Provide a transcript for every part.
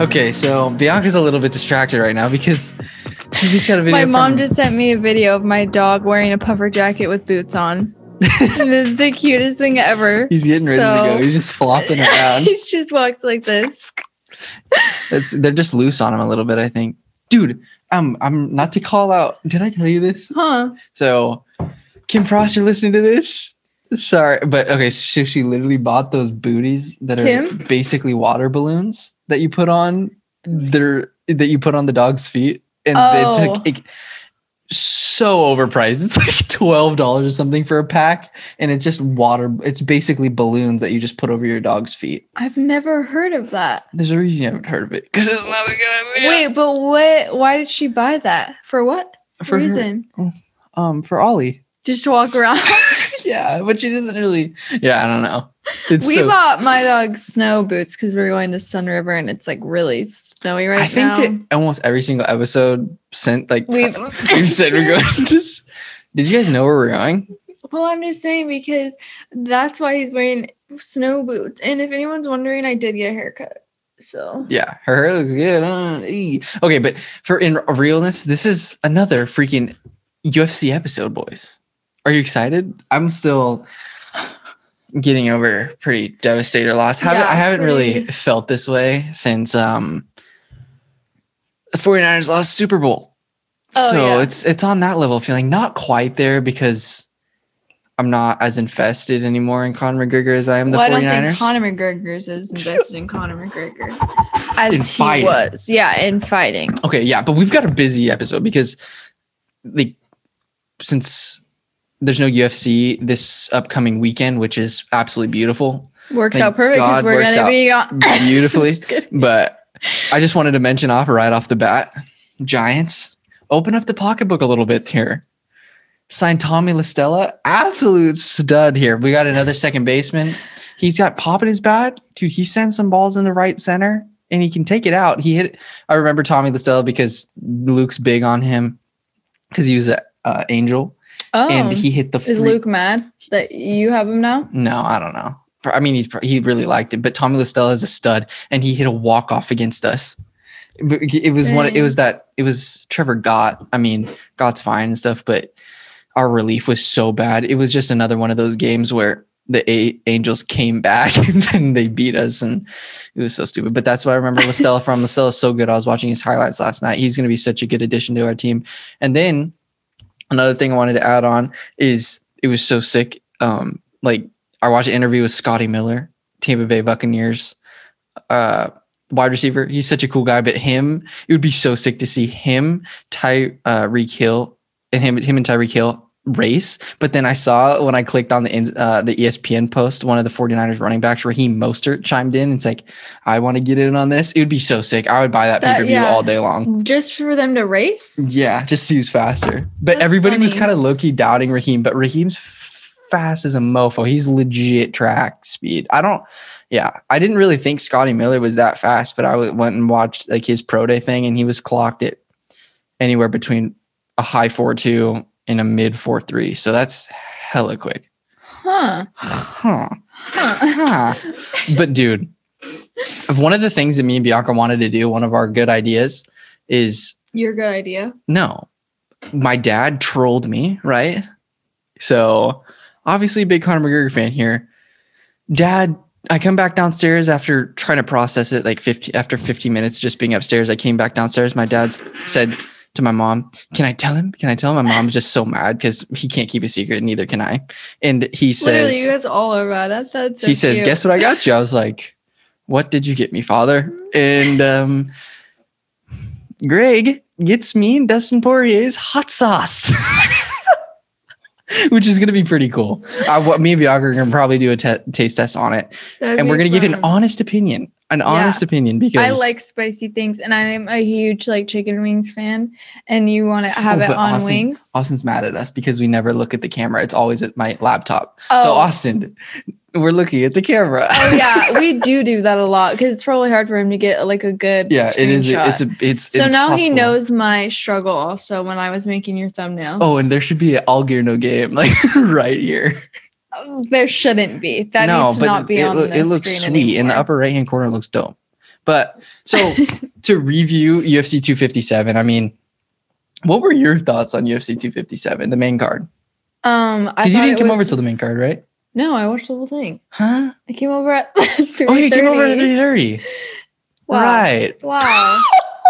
Okay, so Bianca's a little bit distracted right now because she just got a video. My mom from- just sent me a video of my dog wearing a puffer jacket with boots on. and it's the cutest thing ever. He's getting ready to go. He's just flopping around. he just walks like this. It's, they're just loose on him a little bit, I think. Dude, um, I'm not to call out. Did I tell you this? Huh. So, Kim Frost, you're listening to this? Sorry, but okay. So she literally bought those booties that are Kim? basically water balloons that you put on. They're that you put on the dog's feet, and it's Oh. like, like, so overpriced. It's like twelve dollars or something for a pack, and it's just water. It's basically balloons that you just put over your dog's feet. I've never heard of that. There's a reason you haven't heard of it because it's not a good idea. Wait, but what why did she buy that? For what for her- reason? um, for Ollie. Just to walk around. yeah, but she doesn't really. Yeah, I don't know. It's we so, bought my dog snow boots because we're going to Sunriver and it's like really snowy right now. I think now. that almost every single episode sent like We've we've said we're going to. Did you guys know where we're going? Well, I'm just saying because that's why he's wearing snow boots. And if anyone's wondering, I did get a haircut. So Yeah, her hair looks good. uh. Okay, but for in realness, this is another freaking UFC episode, boys. Are you excited? I'm still getting over pretty devastator loss. Haven't, Yeah, I haven't really felt this way since um the 49ers lost Super Bowl. Oh, so yeah. it's it's on that level feeling not quite there because I'm not as invested anymore in Conor McGregor as I am the well, I 49ers. don't think Conor McGregor's as invested in Conor McGregor as In he fighting. was. Yeah, in fighting. Okay, yeah, but we've got a busy episode because like since there's no UFC this upcoming weekend, which is absolutely beautiful, Works Thank out perfect because we're gonna be on beautifully. But I just wanted to mention off right off the bat, Giants open up the pocketbook a little bit here. Signed Tommy La Stella, absolute stud here. We got another second baseman. He's got pop in his bat. Dude, he sends some balls in the right center and he can take it out. He hit. I remember Tommy La Stella because Luke's big on him because he was an uh, angel Oh, and he hit the. is Luke mad that you have him now? No, I don't know. I mean, he's he really liked it, but Tommy La Stella is a stud, and he hit a walk off against us. It was one. It was that. It was Trevor Gott. I mean, Gott's fine and stuff, but our relief was so bad. It was just another one of those games where the A- Angels came back and then they beat us, and it was so stupid. But that's what I remember La Stella from. La Stella's so good. I was watching his highlights last night. He's going to be such a good addition to our team. And then another thing I wanted to add on is it was so sick. Um, like I watched an interview with Scotty Miller, Tampa Bay Buccaneers, uh, wide receiver. He's such a cool guy, but him, it would be so sick to see him, Ty, uh, Hill, and him, him and Tyreek Hill race. But then I saw when I clicked on the uh, the ESPN post, one of the 49ers running backs, Raheem Mostert, chimed in. It's like, I want to get in on this. It would be so sick. I would buy that That- pay per view yeah. all day long. Just for them to race? Yeah, just to use faster. But That's everybody was kind of low key doubting Raheem, but Raheem's fast as a mofo. He's legit track speed. I don't, yeah, I didn't really think Scotty Miller was that fast, but I went and watched like his pro day thing and he was clocked at anywhere between a high 4 2 and a mid 4 3. So that's hella quick. Huh. Huh. Huh. Huh. but dude, one of the things that me and Bianca wanted to do, one of our good ideas is Your good idea. no. My dad trolled me, right? So obviously big Conor McGregor fan here. Dad, I come back downstairs after trying to process it like 50 after 50 minutes just being upstairs. I came back downstairs. My dad said to my mom, Can I tell him? Can I tell him? My mom's just so mad because he can't keep a secret, and neither can I. And he Literally, says you guys all are right. That, that's so he says, "Guess what I got you?" I was like, "What did you get me, father?" And um, Greg gets me and Dustin Poirier's hot sauce, which is going to be pretty cool. Uh, what me and Bianca are going to probably do a taste test on it, That'd and we're going to give an honest opinion, an Yeah. honest opinion because I like spicy things, and I'm a huge like chicken wings fan. And you want to oh, have Oh, it on Austin- wings? Austin's mad at us because we never look at the camera. It's always at my laptop. So Oh. Austin, we're looking at the camera. Oh yeah, we do do that a lot because it's probably hard for him to get like a good yeah, it is. screenshot. It's a. It's so now he knows my struggle also when I was making your thumbnails. Oh, and there should be an all gear no game like right here. There shouldn't be. That needs to not be it, on loo- the it looks screen sweet. In the upper right hand corner, it looks dope. But so to review UFC 257, I mean, what were your thoughts on UFC 257, the main card? Um, I Because you didn't it come over was- to the main card, right? No, I watched the whole thing. Huh? I came over at 3:30. Oh, you came over at 3:30. Wow. Right. Wow.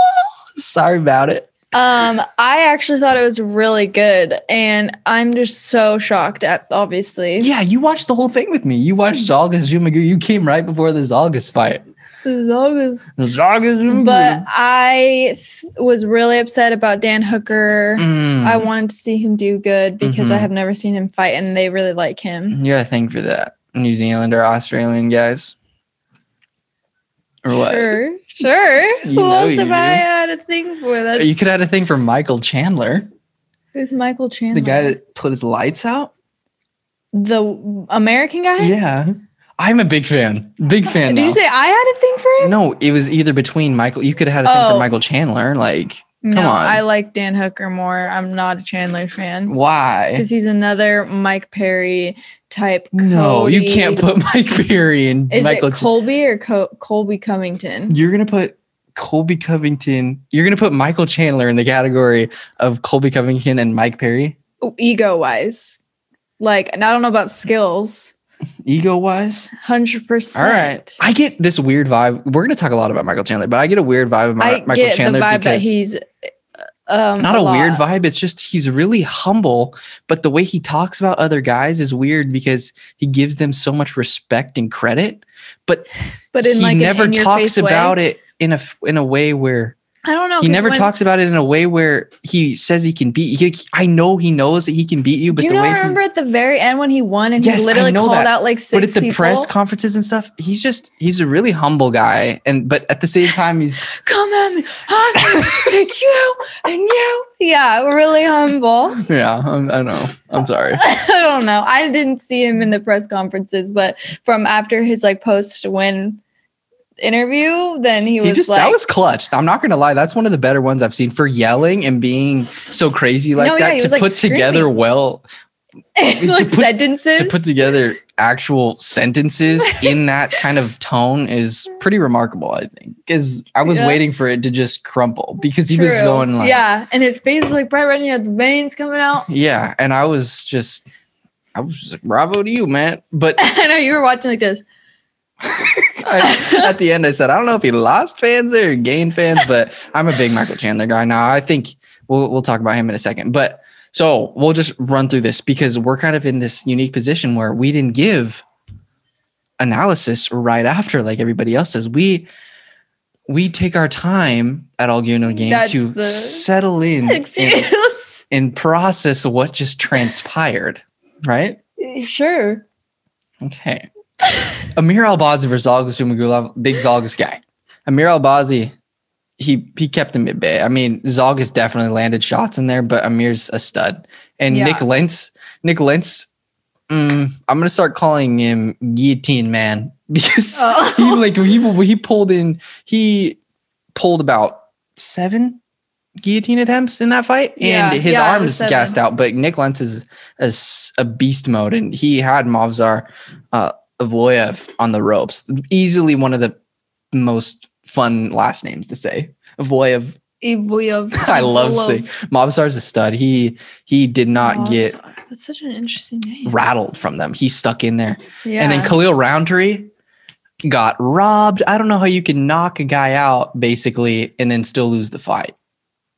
Sorry about it. Um, I actually thought it was really good, and I'm just so shocked at obviously Yeah, you watched the whole thing with me. You watched Zhalgas Jumagu. You came right before the Zhalgas fight. the Zhalgas. Zhalgas Jumagu. But I th- was really upset about Dan Hooker. Mm. I wanted to see him do good because I Mhm. have never seen him fight, and they really like him. you got a thing for that. New Zealand or Australian guys. Or what? Sure, sure. You Who else you have I do. had a thing for? That You could add a thing for Michael Chandler, Who's Michael Chandler? the guy that put his lights out. the American guy. Yeah. I'm a big fan. Big fan. Did now. you say I had a thing for him? No, it was either between Michael. You could have had a thing Oh. for Michael Chandler. Like, no. I like Dan Hooker more. I'm not a Chandler fan why? because he's another Mike Perry type. No, you can't put Mike Perry and Is Michael. it Colby or Co- Colby Covington? you're gonna put Colby Covington. You're gonna put Michael Chandler in the category of Colby Covington and Mike Perry. Ego wise, like and I don't know about skills. Ego wise, Hundred percent. all right. I get this weird vibe. We're gonna talk a lot about Michael Chandler, but I get a weird vibe of I Michael get Chandler the vibe that because he's um not a, weird vibe. It's just he's really humble, but the way he talks about other guys is weird because he gives them so much respect and credit, but but in he like never talks about way. it in a in a way where I don't know. He never when- talks about it in a way where he says he can beat. He, I know he knows that he can beat you, but Do you the way he- remember at the very end when he won and Yes, he literally called that. out like six but at the people? press conferences and stuff, he's just he's a really humble guy, and but at the same time he's Come at me, I'm take you and you. Yeah, really humble. yeah. I'm, I know. I'm sorry. I don't know. I didn't see him in the press conferences, but from after his like post win interview, then he was He just like, that was clutch. I'm not gonna lie, that's one of the better ones I've seen for yelling and being so crazy like No, that he to like, put together well like to put- sentences. to put together actual sentences in that kind of tone is pretty remarkable. I think because I was Yeah. waiting for it to just crumple because he was going like yeah, and his face was like bright red, and he had the veins coming out. yeah, and I was just I was like, bravo to you, man. But I know you were watching like this. I, at the end, I said, I don't know if he lost fans or gained fans, but I'm a big Michael Chandler guy now. I think we'll we'll talk about him in a second. But so we'll just run through this because we're kind of in this unique position where we didn't give analysis right after like everybody else does. We we take our time at All Game No Game to settle in and, and process what just transpired. Right? Sure. Okay. Amir Albazi versus Zhalgas Zhumagulov, big Zhalgas guy. Amir Albazi, he he kept him at bay. I mean, Zhalgas definitely landed shots in there, but Amir's a stud. And Yeah. Nik Lentz, Nik Lentz, mm, I'm gonna start calling him Guillotine Man because Oh. he like he he pulled in he pulled about seven guillotine attempts in that fight, Yeah, and his yeah, arm is gassed out. But Nik Lentz is a beast mode, and he had Movsar uh, Avloyev on the ropes. Easily one of the most fun last names to say. Avloyev. Evoyev. I love saying Movsar's a stud. He he did not Oh, get That's such an interesting name. rattled from them. He stuck in there. Yeah. And then Khalil Rountree got robbed. I don't know how you can knock a guy out basically and then still lose the fight.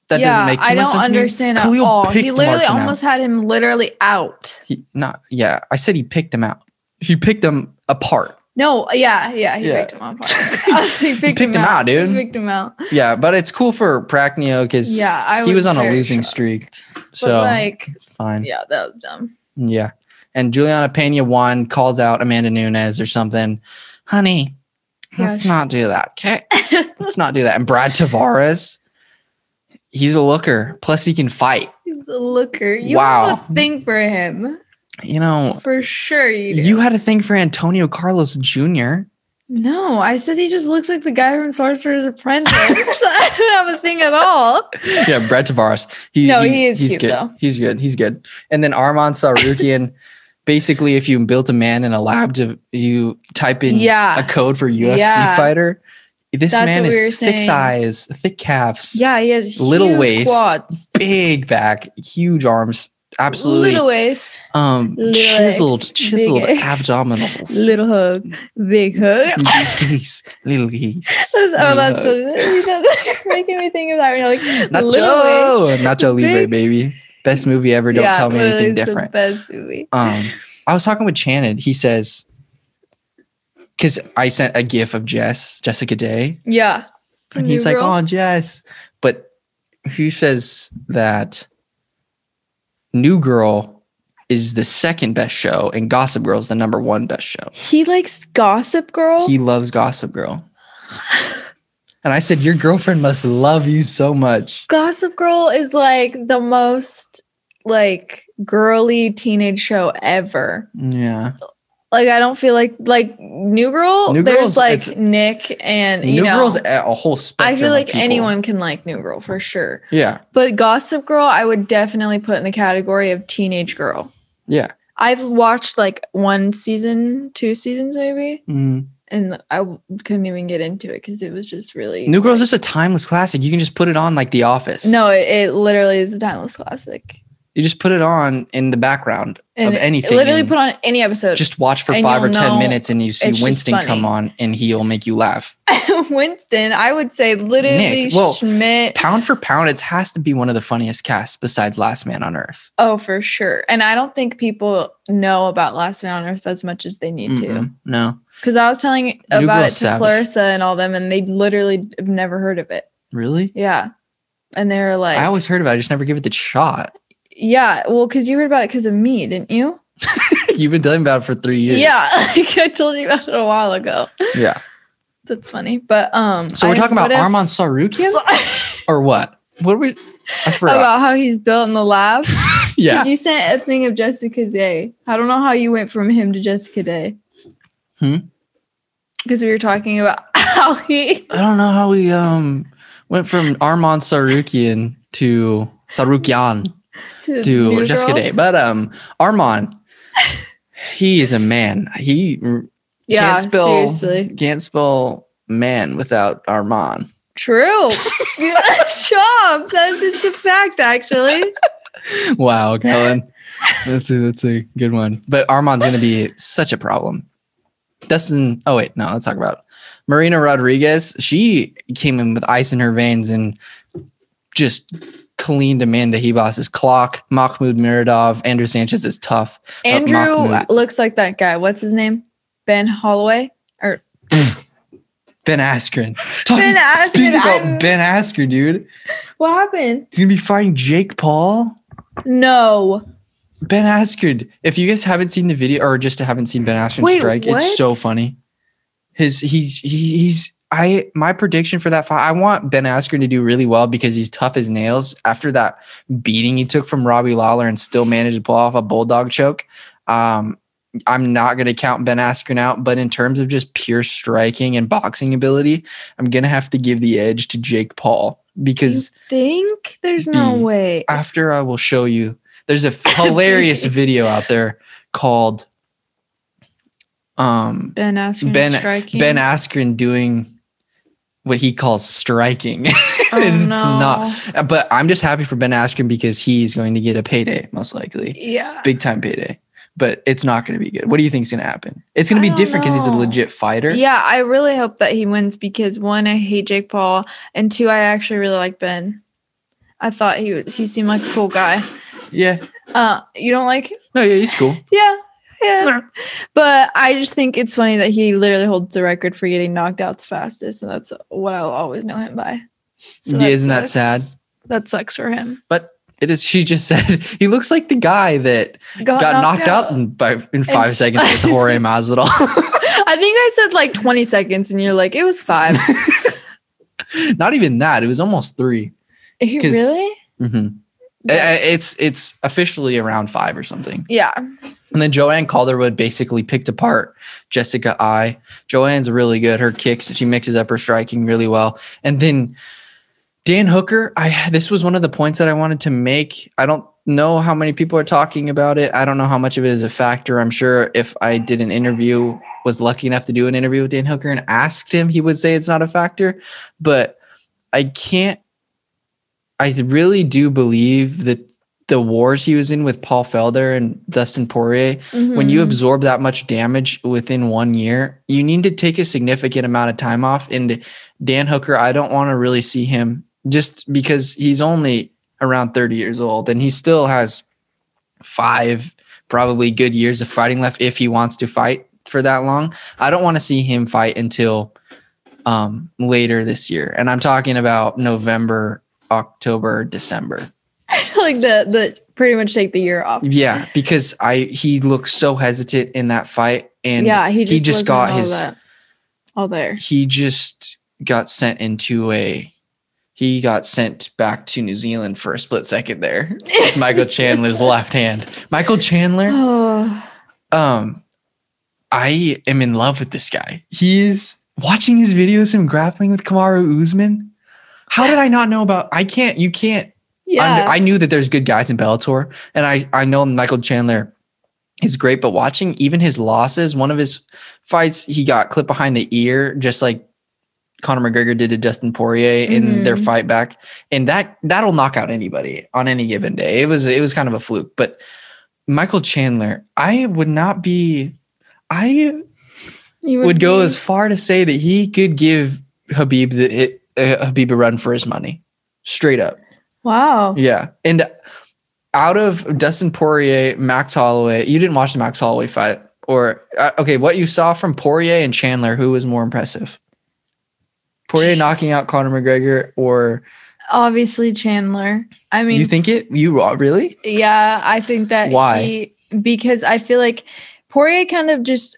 That yeah, doesn't make too I don't sense to me. understand at Khalil all. He literally Martin out. almost had him literally out. He, not yeah. I said he picked him out. He picked him apart. No, yeah, yeah, he Yeah. picked him was he picked, picked him out, dude. He picked him out. Yeah, but it's cool for Prachnio because Yeah, I he was on a losing shocked. streak. But So like, fine. yeah, that was dumb. Yeah. And Julianna Peña won, calls out Amanda Nunes or something. Honey, let's not do that. Okay. let's not do that. And Brad Tavares, he's a looker. Plus, he can fight. He's a looker. You Wow. have a thing for him. You know, For sure you do. you had a thing for Antonio Carlos Jr. no, I said he just looks like the guy from Sorcerer's Apprentice. I don't have a thing at all. Yeah, Brett Tavares. He, No, he is he's cute, good. though. He's good. He's good. And then Armand Tsarukyan. basically, if you built a man in a lab to you type in Yeah. a code for UFC Yeah. fighter, This That's man what we is thick saying. thighs, thick calves, Yeah, he has Little huge waist. quads, big back, huge arms, absolutely little waist, um little chiseled, chiseled abdominals. little hug, big hug. Little geese, little geese. oh, Little that's you're making me think of that. When you're like little Nacho, waist. Nacho Libre, baby. Best movie ever. Don't tell me anything different. best movie. Um, I was talking with Channon. He says, because I sent a GIF of Jess, Jessica Day, Yeah. and he's like, "Oh, Jess," but he says that New Girl is the second best show, and Gossip Girl is the number one best show. He likes Gossip Girl. He loves Gossip Girl, and I said, "Your girlfriend must love you so much." Gossip Girl is like the most like girly teenage show ever. Yeah, Like I don't feel like like New Girl. New there's Girl's- like Nick and you New know. Girl's a whole spectrum. I feel like anyone can like New Girl for sure. Yeah, But Gossip Girl, I would definitely put in the category of teenage girl. yeah. I've watched like one season, two seasons maybe, Mm. and I couldn't even get into it because it was just really New Girl's just a timeless classic. You can just put it on like The Office. No, it, it literally is a timeless classic. You just put it on in the background And of anything. Literally put on any episode. just watch for five or ten minutes and you see Winston come on and he'll make you laugh. Winston, I would say literally Nick, well, Schmidt. Pound for pound, it has to be one of the funniest casts besides Last Man on Earth. Oh, for sure. And I don't think people know about Last Man on Earth as much as they need to. Mm-mm, No, Because I was telling about it to savage. Clarissa and all them, and they literally have never heard of it. really? Yeah. And they were like, I always heard about it. I just never give it the shot. Yeah, well, because you heard about it because of me, didn't you? You've been telling about it for three years. Yeah. Like I told you about it a while ago. Yeah. That's funny. But um So we're I talking about have- Armand Tsarukyan or what? What are we? I forgot. about how he's built in the lab. yeah. Because you sent a thing of Jessica Day. I don't know how you went from him to Jessica Day. Hmm? Because we were talking about how he. I don't know how we um went from Armand Tsarukyan to Sarukian To, to Jessica Girl. Day. But um Armand, he is a man. He Yeah, can't spell seriously. can't spell man without Armand. True. Job. That's it's a fact, actually. Wow, Kellen. that's a that's a good one. But Armand's gonna be such a problem. Dustin, oh wait, no, let's talk about Marina Rodriguez. She came in with ice in her veins and just cleaned Amanda Ribas's clock. Mahmoud Muradov, Andrew Sanchez is tough. Uh, Andrew Mahmoud's- looks like that guy. What's his name? Ben Holloway? Or Ben Askren. Talking, Ben Askren, Speaking about I'm- Ben Askren, dude. what happened? He's gonna be fighting Jake Paul. No. Ben Askren. If you guys haven't seen the video or just haven't seen Ben Askren Wait, strike, it's so funny. His he's he, he's I my prediction for that fight. I want Ben Askren to do really well because he's tough as nails. After that beating he took from Robbie Lawler and still managed to pull off a bulldog choke. Um, I'm not going to count Ben Askren out, but in terms of just pure striking and boxing ability, I'm going to have to give the edge to Jake Paul because Think there's no way. after I will show you. There's a hilarious video out there called um Ben Askren Ben- striking. Ben Askren doing what he calls striking. Oh, it's no. not but I'm just happy for Ben Askren because he's going to get a payday most likely. Yeah. Big time payday. But it's not going to be good. What do you think is going to happen? It's going to be different because he's a legit fighter. Yeah, I really hope that he wins because one, I hate Jake Paul, and two, I actually really like Ben. I thought he was, he seemed like a cool guy. Yeah. Uh, you don't like? No, yeah, he's cool. Yeah, yeah. But I just think it's funny that he literally holds the record for getting knocked out the fastest, and that's what I'll always know him by. So Yeah, isn't that sad? That sucks for him. But it is she just said he looks like the guy that got, knocked, out, in, by, in five seconds. It's Jorge Masvidal. I think I said like 20 seconds, and you're like, it was five. Not even that. It was almost three. He 'Cause- mm-hmm. Hmm It's it's officially around five or something. yeah. And then Joanne Calderwood basically picked apart Jessica Eye. Joanne's really good. Her kicks, she mixes up her striking really well. And then Dan Hooker, I this was one of the points that I wanted to make. I don't know how many people are talking about it. I don't know how much of it is a factor. I'm sure if I did an interview, was lucky enough to do an interview with Dan Hooker and asked him, he would say it's not a factor. But I can't. I really do believe that the wars he was in with Paul Felder and Dustin Poirier, when you Mhm. absorb that much damage within one year, you need to take a significant amount of time off. And Dan Hooker, I don't want to really see him just because he's only around 30 years old and he still has five probably good years of fighting left if he wants to fight for that long. I don't want to see him fight until um, later this year. And I'm talking about November, October, December. like the the pretty much take the year off. Yeah, because I he looked so hesitant in that fight, and yeah, he just, he just got all his that- all there. he just got sent into a he got sent back to New Zealand for a split second there. Michael Chandler's left hand. Michael Chandler, Oh, um, I am in love with this guy. He's watching his videos him grappling with Kamaru Usman. How did I not know about? I can't. You can't yeah. I, I knew that there's good guys in Bellator, and I I know Michael Chandler is great, but watching even his losses, one of his fights, he got clipped behind the ear, just like Conor McGregor did to Dustin Poirier in their Mhm. fight back, and that that'll knock out anybody on any given day. It was it was kind of a fluke, but Michael Chandler, I would not be, I You would go be- as far to say that he could give Khabib the Khabib a run for his money, straight up. wow. Yeah. And out of Dustin Poirier, Max Holloway, you didn't watch the Max Holloway fight. Or, uh, okay, what you saw from Poirier and Chandler, who was more impressive? Poirier knocking out Conor McGregor, or Obviously Chandler. I mean, you think it? You uh, really? yeah, I think that Why? he because I feel like Poirier kind of just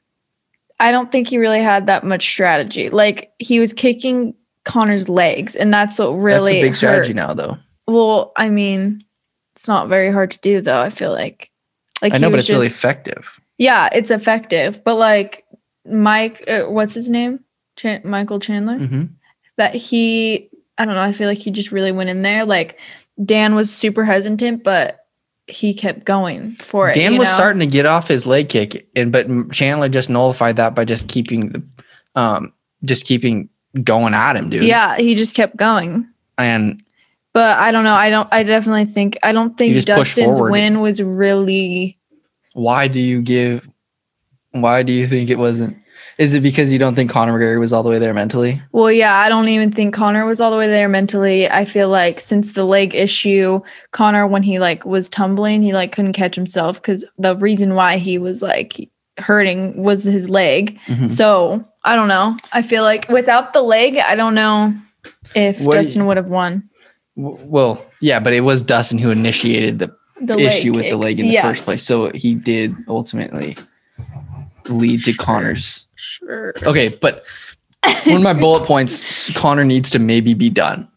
I don't think he really had that much strategy. Like he was kicking Conor's legs, and that's what really That's a big strategy now, though. Well, I mean, it's not very hard to do though. I feel like, like I know, but it's really effective. Yeah, it's effective, but like Mike, uh, what's his name? Chan- Michael Chandler. hmm That he, I don't know. I feel like he just really went in there. Like Dan was super hesitant, but he kept going for it. Dan was know? starting to get off his leg kick, and but Chandler just nullified that by just keeping the, um, just keeping going at him, dude. Yeah, he just kept going. and But I don't know. I don't. I definitely think. I don't think just Dustin's win was really. why do you give why do you think it wasn't is it because you don't think Conor McGregor was all the way there mentally? Well, yeah, I don't even think Conor was all the way there mentally. I feel like since the leg issue, Conor, when he like was tumbling, he like couldn't catch himself because the reason why he was like hurting was his leg. Mhm. So I don't know. I feel like without the leg, I don't know if What Dustin would have won W- Well, yeah, but it was Dustin who initiated the the issue with the leg in the Yes. first place. So he did ultimately lead to Conor's. sure. Okay, but one of my bullet points Conor needs to maybe be done.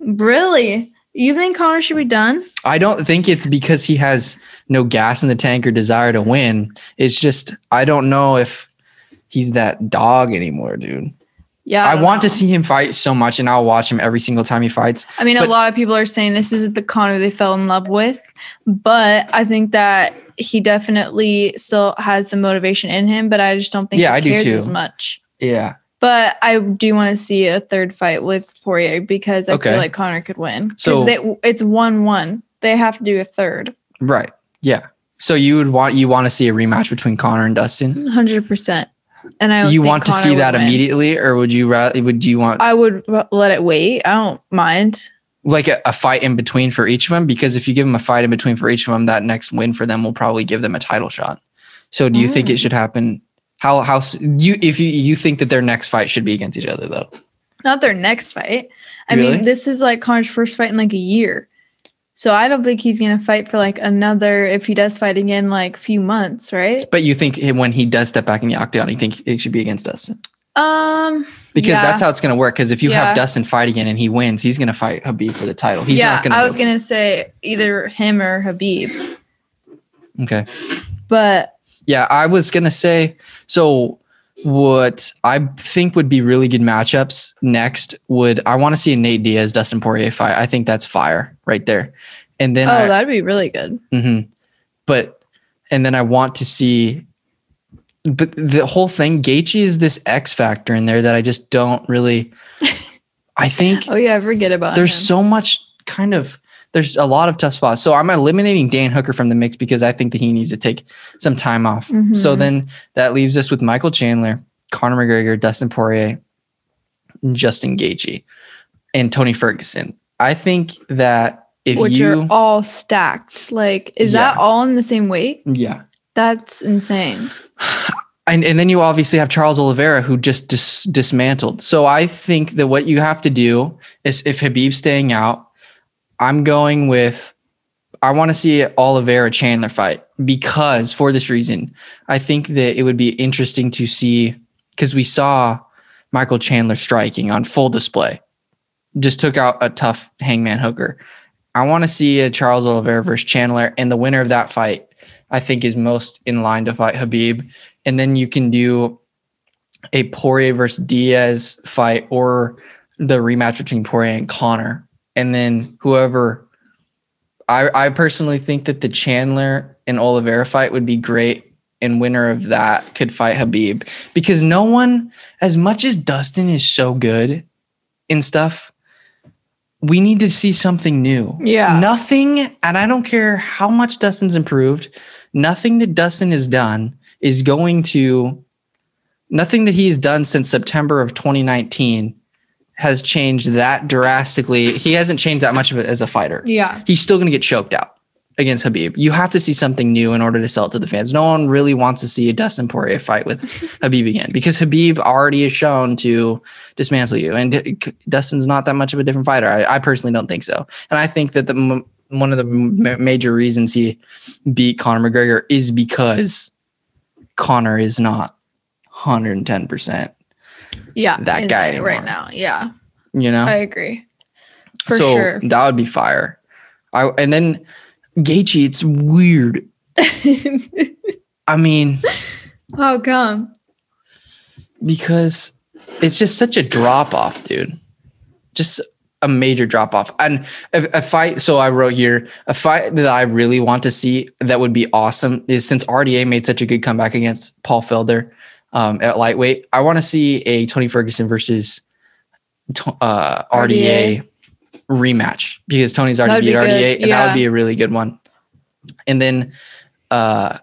Really? You think Conor should be done? I don't think it's because he has no gas in the tank or desire to win. It's just I don't know if he's that dog anymore, dude. Yeah. I, don't want to see him fight so much, and I'll watch him every single time he fights. I mean, But- a lot of people are saying this isn't the Conor they fell in love with, but I think that he definitely still has the motivation in him. But I just don't think Yeah, he I do too. as much. Yeah. But I do want to see a third fight with Poirier because I Okay. feel like Conor could win. Because So- they, it's one-one. They have to do a third, Right. Yeah. So you would want you want to see a rematch between Conor and Dustin? hundred percent. And I you want to Conor see that win. immediately, or would you rather? Would you want I would let it wait. I don't mind. like a, a fight in between for each of them? Because if you give them a fight in between for each of them, that next win for them will probably give them a title shot. So do you think it Mm. should happen? How how you if you you think that their next fight should be against each other though? Not their next fight. I Really? mean, this is like Conor's first fight in like a year. So I don't think he's gonna fight for like another if he does fight again, like few months, right? But you think when he does step back in the octagon, you think it should be against Dustin? Um Because Yeah. that's how it's going to work. Because if you Yeah. have Dustin fight again and he wins, he's going to fight Khabib for the title. He's yeah, not going to. I was gonna say either him or Khabib. Okay. But Yeah, I was gonna say so. What I think would be really good matchups next would I want to see a Nate Diaz Dustin Poirier fight. I think that's fire right there. And then oh, I, that'd be really good. hmm But and then I want to see. But the whole thing, Gaethje is this X factor in there that I just don't really. I think Oh yeah, I forget about there's him. so much kind of there's a lot of tough spots. So I'm eliminating Dan Hooker from the mix because I think that he needs to take some time off. So Mhm. then that leaves us with Michael Chandler, Conor McGregor, Dustin Poirier, Justin Gaethje, and Tony Ferguson. I think that if which you are all stacked. Like, is that all in the same weight? yeah That's insane. and, and then you obviously have Charles Oliveira who just dis- dismantled. So I think that what you have to do is if Khabib's staying out, I'm going with I want to see Oliveira Chandler fight because for this reason, I think that it would be interesting to see because we saw Michael Chandler striking on full display. Just took out a tough hangman hooker. I want to see a Charles Oliveira versus Chandler, and the winner of that fight, I think, is most in line to fight Khabib. And then you can do a Poirier versus Diaz fight or the rematch between Poirier and Connor. And then whoever I, I personally think that the Chandler and Oliveira fight would be great. And winner of that could fight Khabib because no one, as much as Dustin is so good and stuff, we need to see something new. Yeah. Nothing, and I don't care how much Dustin's improved, nothing that Dustin has done is going to, nothing that he's done since September of 2019 has changed that drastically. He hasn't changed that much of it as a fighter. Yeah. He's still going to get choked out against Khabib. You have to see something new in order to sell it to the fans. No one really wants to see a Dustin Poirier fight with Khabib again because Khabib already is shown to dismantle you. And D- Dustin's not that much of a different fighter. I, I personally don't think so. And I think that the m- one of the m- major reasons he beat Conor McGregor is because Conor is not 110%, Yeah. That guy there right now. Yeah. you know? I agree. For so sure. that would be fire. I and then Gaethje, it's weird. I mean, How come? because it's just such a drop off, dude. Just a major drop off. And a, a fight. So I wrote here a fight that I really want to see that would be awesome is since RDA made such a good comeback against Paul Felder um, at lightweight. I want to see a Tony Ferguson versus uh, RDA, rematch because Tony's already That'd beat be RDA. good, And that would be a really good one. And then uh,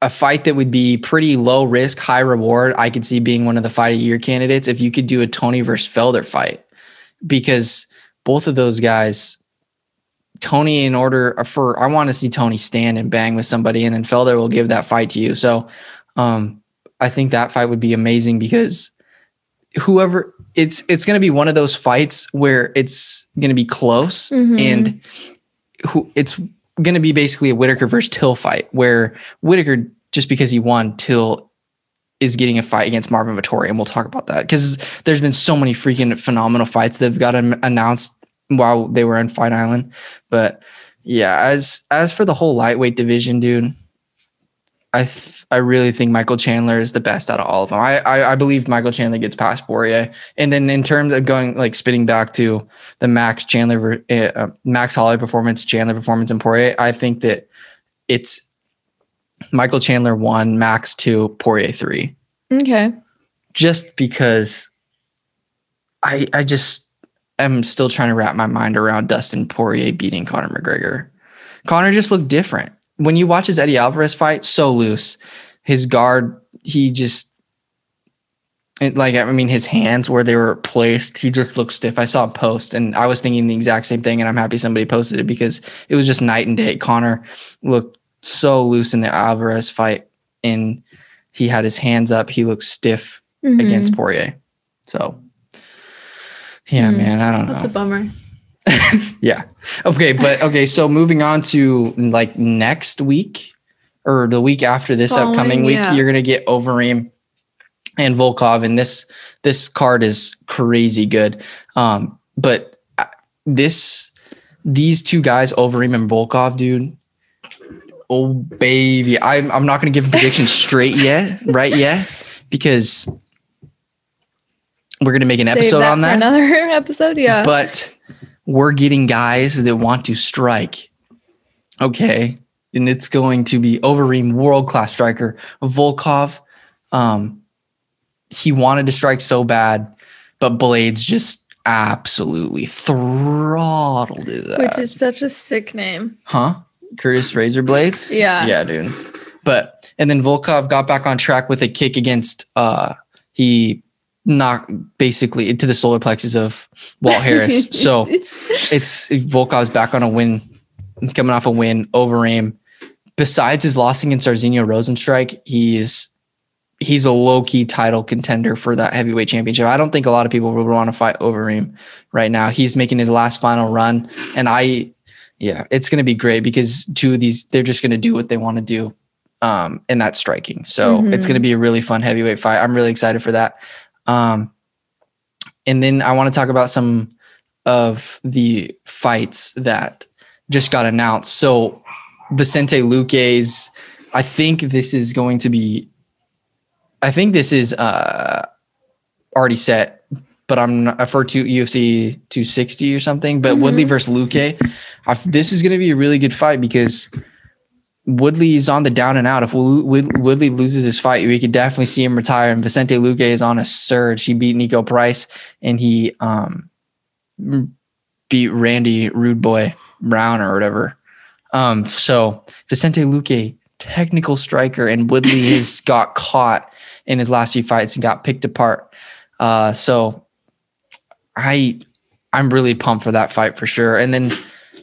a fight that would be pretty low risk, high reward. I could see being one of the fight of the year candidates if you could do a Tony versus Felder fight, because both of those guys, Tony, in order for I want to see Tony stand and bang with somebody, and then Felder will give that fight to you. So, um, I think that fight would be amazing because whoever it's it's going to be one of those fights where it's going to be close Mhm. and who it's going to be basically a Whittaker versus Till fight where Whittaker just because he won Till is getting a fight against Marvin Vettori and we'll talk about that because there's been so many freaking phenomenal fights that have got announced while they were on Fight Island but yeah as as for the whole lightweight division dude I th- I really think Michael Chandler is the best out of all of them. I, I I believe Michael Chandler gets past Poirier, and then in terms of going like spinning back to the Max Chandler uh, uh, Max Holloway performance, Chandler performance, and Poirier, I think that it's Michael Chandler one, Max two, Poirier three, Okay. just because I I just am still trying to wrap my mind around Dustin Poirier beating Conor McGregor. Conor just looked different when you watch his Eddie Alvarez fight. So loose, his guard, he just. It, like I mean, his hands where they were placed, he just looked stiff. I saw a post, and I was thinking the exact same thing, and I'm happy somebody posted it because it was just night and day. Conor looked so loose in the Alvarez fight, and he had his hands up. He looked stiff Mhm. against Poirier. So, yeah, Hmm, man, I don't know. That's a bummer. yeah. Okay, but okay, so moving on to like next week or the week after this Following, upcoming week, yeah. you're gonna get Overeem and Volkov, and this this card is crazy good. Um, but uh, this these two guys, Overeem and Volkov, dude. Oh baby, I'm I'm not gonna give a prediction straight yet, right yet, because we're gonna make an Save episode that on that. Another episode. Yeah. But we're getting guys that want to strike. Okay. And it's going to be Overeem, world class striker. Volkov, um, he wanted to strike so bad, but Blades just absolutely throttled it. Which is such a sick name. Huh? Curtis Razor Blades? Yeah. Yeah, dude. But and then Volkov got back on track with a kick against uh he knocked basically into the solar plexus of Walt Harris. so it's Volkov's back on a win. He's coming off a win over aim. Besides his loss against Jairzinho Rozenstruik, he's he's a low key title contender for that heavyweight championship. I don't think a lot of people would want to fight over Overeem right now. He's making his last final run, and I, yeah, it's going to be great because two of these they're just going to do what they want to do, um, and that's striking. So Mhm. it's going to be a really fun heavyweight fight. I'm really excited for that. Um, and then I want to talk about some of the fights that just got announced. So Vicente Luque's, I think this is going to be, I think this is uh, already set, but I'm not, for two UFC 260 or something. But Mhm. Woodley versus Luque, I, this is going to be a really good fight because Woodley is on the down and out. If Woodley loses his fight, we could definitely see him retire. And Vicente Luque is on a surge. He beat Niko Price and he um, beat Randy Rude Boy Brown or whatever. Um, so Vicente Luque, technical striker, and Woodley has got caught in his last few fights and got picked apart. Uh, so I I'm really pumped for that fight for sure. And then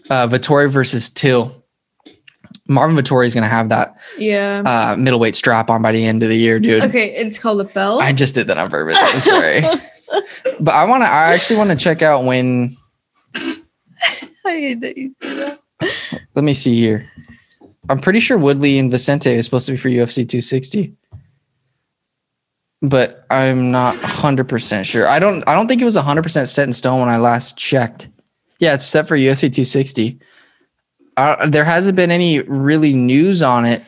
uh, Vettori versus Till. Marvin Vettori is going to have that Yeah. uh, middleweight strap on by the end of the year, dude. okay, it's called a belt. I just did that on purpose. I'm sorry, but I want to. I actually want to check out when. I hate that you that. Let me see here. I'm pretty sure Woodley and Vicente is supposed to be for UFC 260, but I'm not 100 percent sure. I don't. I don't think it was 100 percent set in stone when I last checked. Yeah, it's set for UFC 260. Uh, there hasn't been any really news on it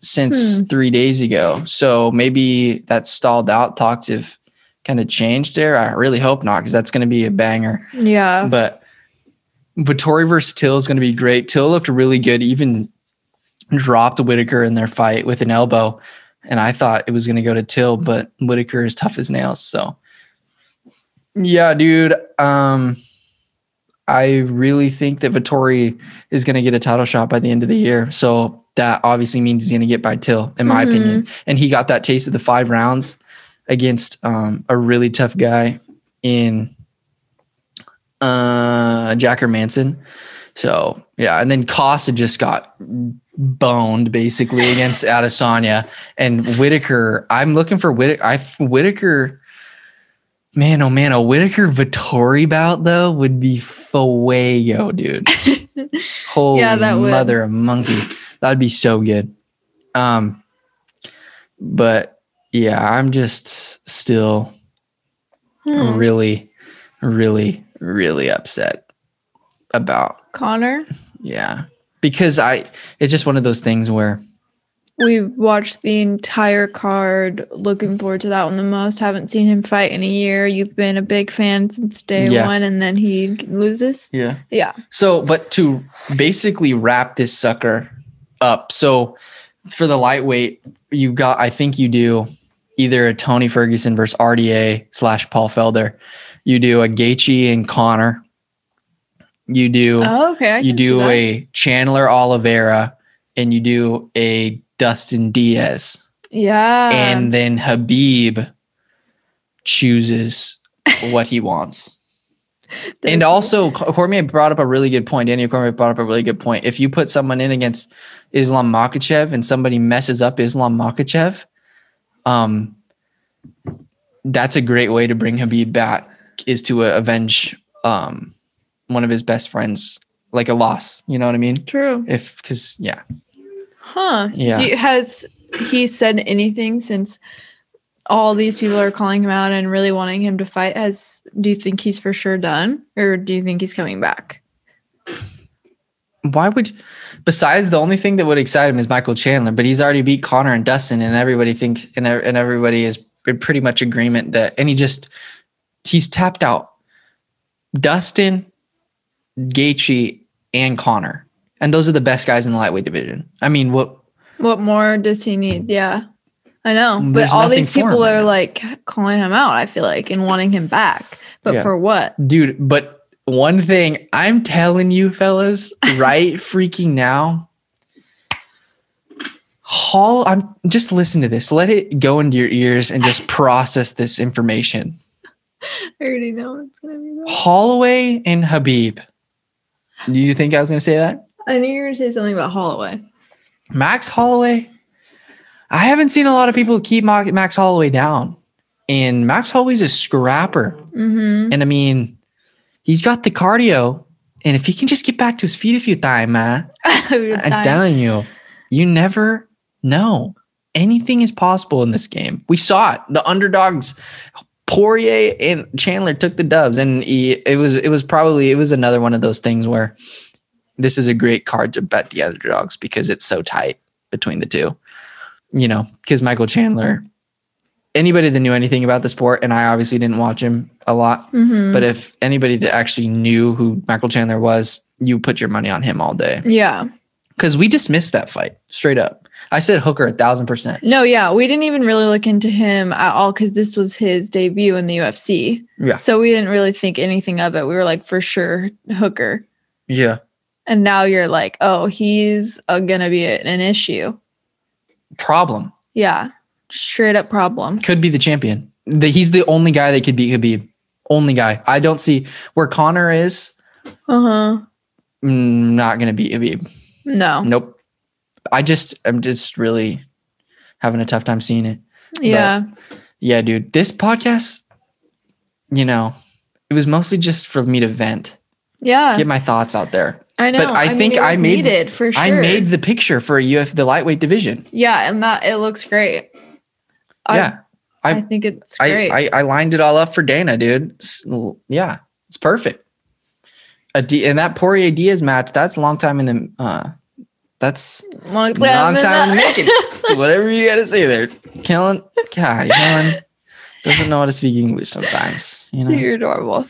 since three days ago, so maybe that stalled out. Talks have kind of changed there. I really hope not, because that's going to be a banger. Yeah. But Vettori versus Till is going to be great. Till looked really good, even dropped Whittaker in their fight with an elbow. And I thought it was going to go to Till, but Whittaker is tough as nails. So, yeah, dude. Um, I really think that Vettori is going to get a title shot by the end of the year. So that obviously means he's going to get by Till, in my Mhm. opinion. And he got that taste of the five rounds against um, a really tough guy in uh Jack Hermansson. So yeah, and then Costa just got boned basically against Adesanya and Whittaker. I'm looking for Whittaker. I Whittaker. Man, oh man, a Whittaker Vettori bout though would be fuego, dude. Holy that would. mother of monkey, that'd be so good. Um, but yeah, I'm just still Hmm. really, really, really upset about Conor, yeah. Because I it's just one of those things where we watched the entire card. Looking forward to that one the most. Haven't seen him fight in a year. You've been a big fan since day Yeah. one, and then he loses. Yeah. Yeah. So but to basically wrap this sucker up. So for the lightweight, you got I think you do either a Tony Ferguson versus RDA slash Paul Felder. You do a Gaethje and Conor. You do Oh, okay. I you do a Chandler Oliveira and you do a Dustin Diaz. yeah. and then Khabib chooses what he wants. and also, Cormier brought up a really good point. Daniel Cormier brought up a really good point. If you put someone in against Islam Makhachev and somebody messes up Islam Makhachev, um, that's a great way to bring Khabib back is to uh, avenge um, one of his best friends, like a loss. You know what I mean? true. If because yeah, Huh. Yeah. You- has he said anything since all these people are calling him out and really wanting him to fight? Has do you think he's for sure done, or do you think he's coming back? why would besides the only thing that would excite him is Michael Chandler, but he's already beat Conor and Dustin, and everybody thinks and, and everybody is in pretty much agreement that and he just he's tapped out. Dustin Gaethje, and Conor, and those are the best guys in the lightweight division. I mean, what? What more does he need? Yeah. I know. But all these people are now. like calling him out, I feel like, and wanting him back. But Yeah. for what? dude? But one thing I'm telling you, fellas, right freaking now. Hall, I'm just listen to this. Let it go into your ears and just process this information. I already know it's gonna be that. Holloway and Khabib. Do you think I was going to say that? I knew you were gonna say something about Holloway. Max Holloway. I haven't seen a lot of people keep Max Holloway down, and Max Holloway's a scrapper. Mm-hmm. And I mean, he's got the cardio, and if he can just get back to his feet a few times, man, I'm telling you, you never know. Anything is possible in this game. We saw it. The underdogs, Poirier and Chandler took the dubs, and he, it was it was probably it was another one of those things where this is a great card to bet the underdogs because it's so tight between the two. You know, because Michael Chandler, anybody that knew anything about the sport, and I obviously didn't watch him a lot, Mm-hmm. but if anybody that actually knew who Michael Chandler was, you put your money on him all day yeah. because we dismissed that fight straight up. I said Hooker a thousand percent. No, yeah. We didn't even really look into him at all because this was his debut in the UFC. Yeah, So we didn't really think anything of it. We were like, for sure, Hooker. yeah. And now you're like, oh, he's uh, gonna be an issue. Problem Yeah. Straight up problem. could be the champion. The, he's the only guy that could be could be only guy. I don't see where Conor is. Uh-huh. mm, Not gonna be Khabib. No. Nope. I just I'm just really having a tough time seeing it. Yeah. Yeah, dude. This podcast, you know, it was mostly just for me to vent, Yeah. get my thoughts out there. I know. But I mean, think it I made- needed for sure. I made the picture for UF the lightweight division. Yeah, and that it looks great. I, yeah. I, I- think it's I, great. I I lined it all up for Dana, dude. It's- yeah, it's perfect. A D, and that Poirier Diaz match, that's a long time in the uh that's long a long time in the making. Whatever you gotta say there. Kellen God, Kellen doesn't know how to speak English sometimes. You know? You're adorable.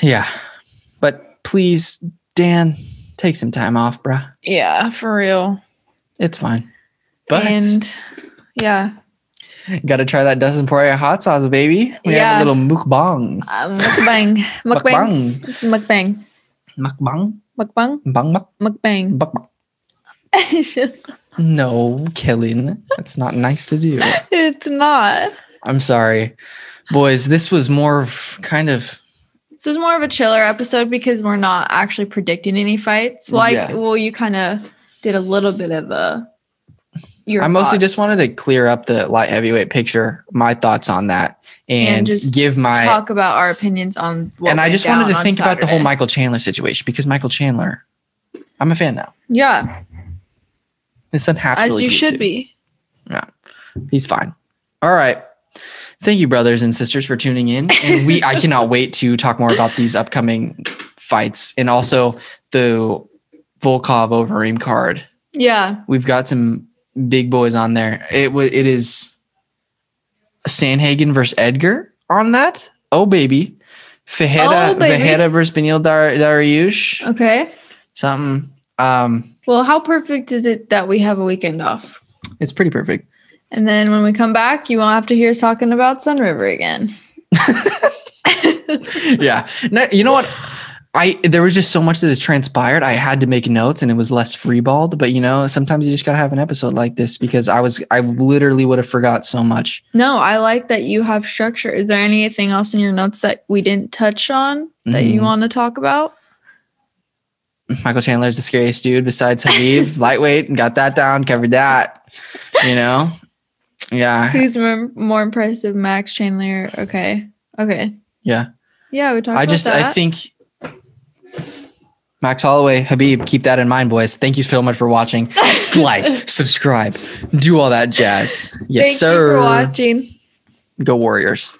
Yeah. Please, Dan, take some time off, bruh. Yeah, for real. It's fine. But and yeah, gotta try that Dustin Poirier hot sauce, baby. We Yeah. have a little mukbang. uh, mukbang, mukbang. Mukbang. It's mukbang, Mukbang. mukbang, Bang bang. mukbang. Bang, bang. No, Kellen. That's not nice to do. it's not. I'm sorry. Boys, this was more of kind of This was more of a chiller episode because we're not actually predicting any fights. Well, Yeah. I, well, you kind of did a little bit of a. Your I mostly just wanted to clear up the light heavyweight picture, my thoughts on that, and, And just give my talk about our opinions on. What and I just wanted to think about the whole Michael Chandler situation because Michael Chandler, I'm a fan now. Yeah, This doesn't have as you should too. be. Yeah, he's fine. All right. Thank you, brothers and sisters, for tuning in. And we I cannot wait to talk more about these upcoming fights and also the Volkov Overeem card. Yeah, We've got some big boys on there. It was it is Sandhagen versus Edgar on that. Oh baby. Fajeda Oh. Fajeda versus Beneil Dar- Dariush. Okay. Something. Um, Well, how perfect is it that we have a weekend off? it's pretty perfect. And then when we come back, you won't have to hear us talking about Sunriver again. yeah. No, you know what? I there was just so much that has transpired. I had to make notes, and it was less freeballed. But you know, sometimes you just gotta have an episode like this because I was I literally would have forgot so much. No, I like that you have structure. Is there anything else in your notes that we didn't touch on that you Mhm. want to talk about? Michael Chandler's the scariest dude besides Khabib, lightweight, and got that down, covered that. You know, yeah, Who's more, more impressive, Max Chandler? Okay. Okay. yeah. Yeah, we talked I about just that. I think Max Holloway, Khabib, keep that in mind, boys. Thank you so much for watching. like, subscribe, do all that jazz. Yes, Thank sir. you for watching. Go Warriors.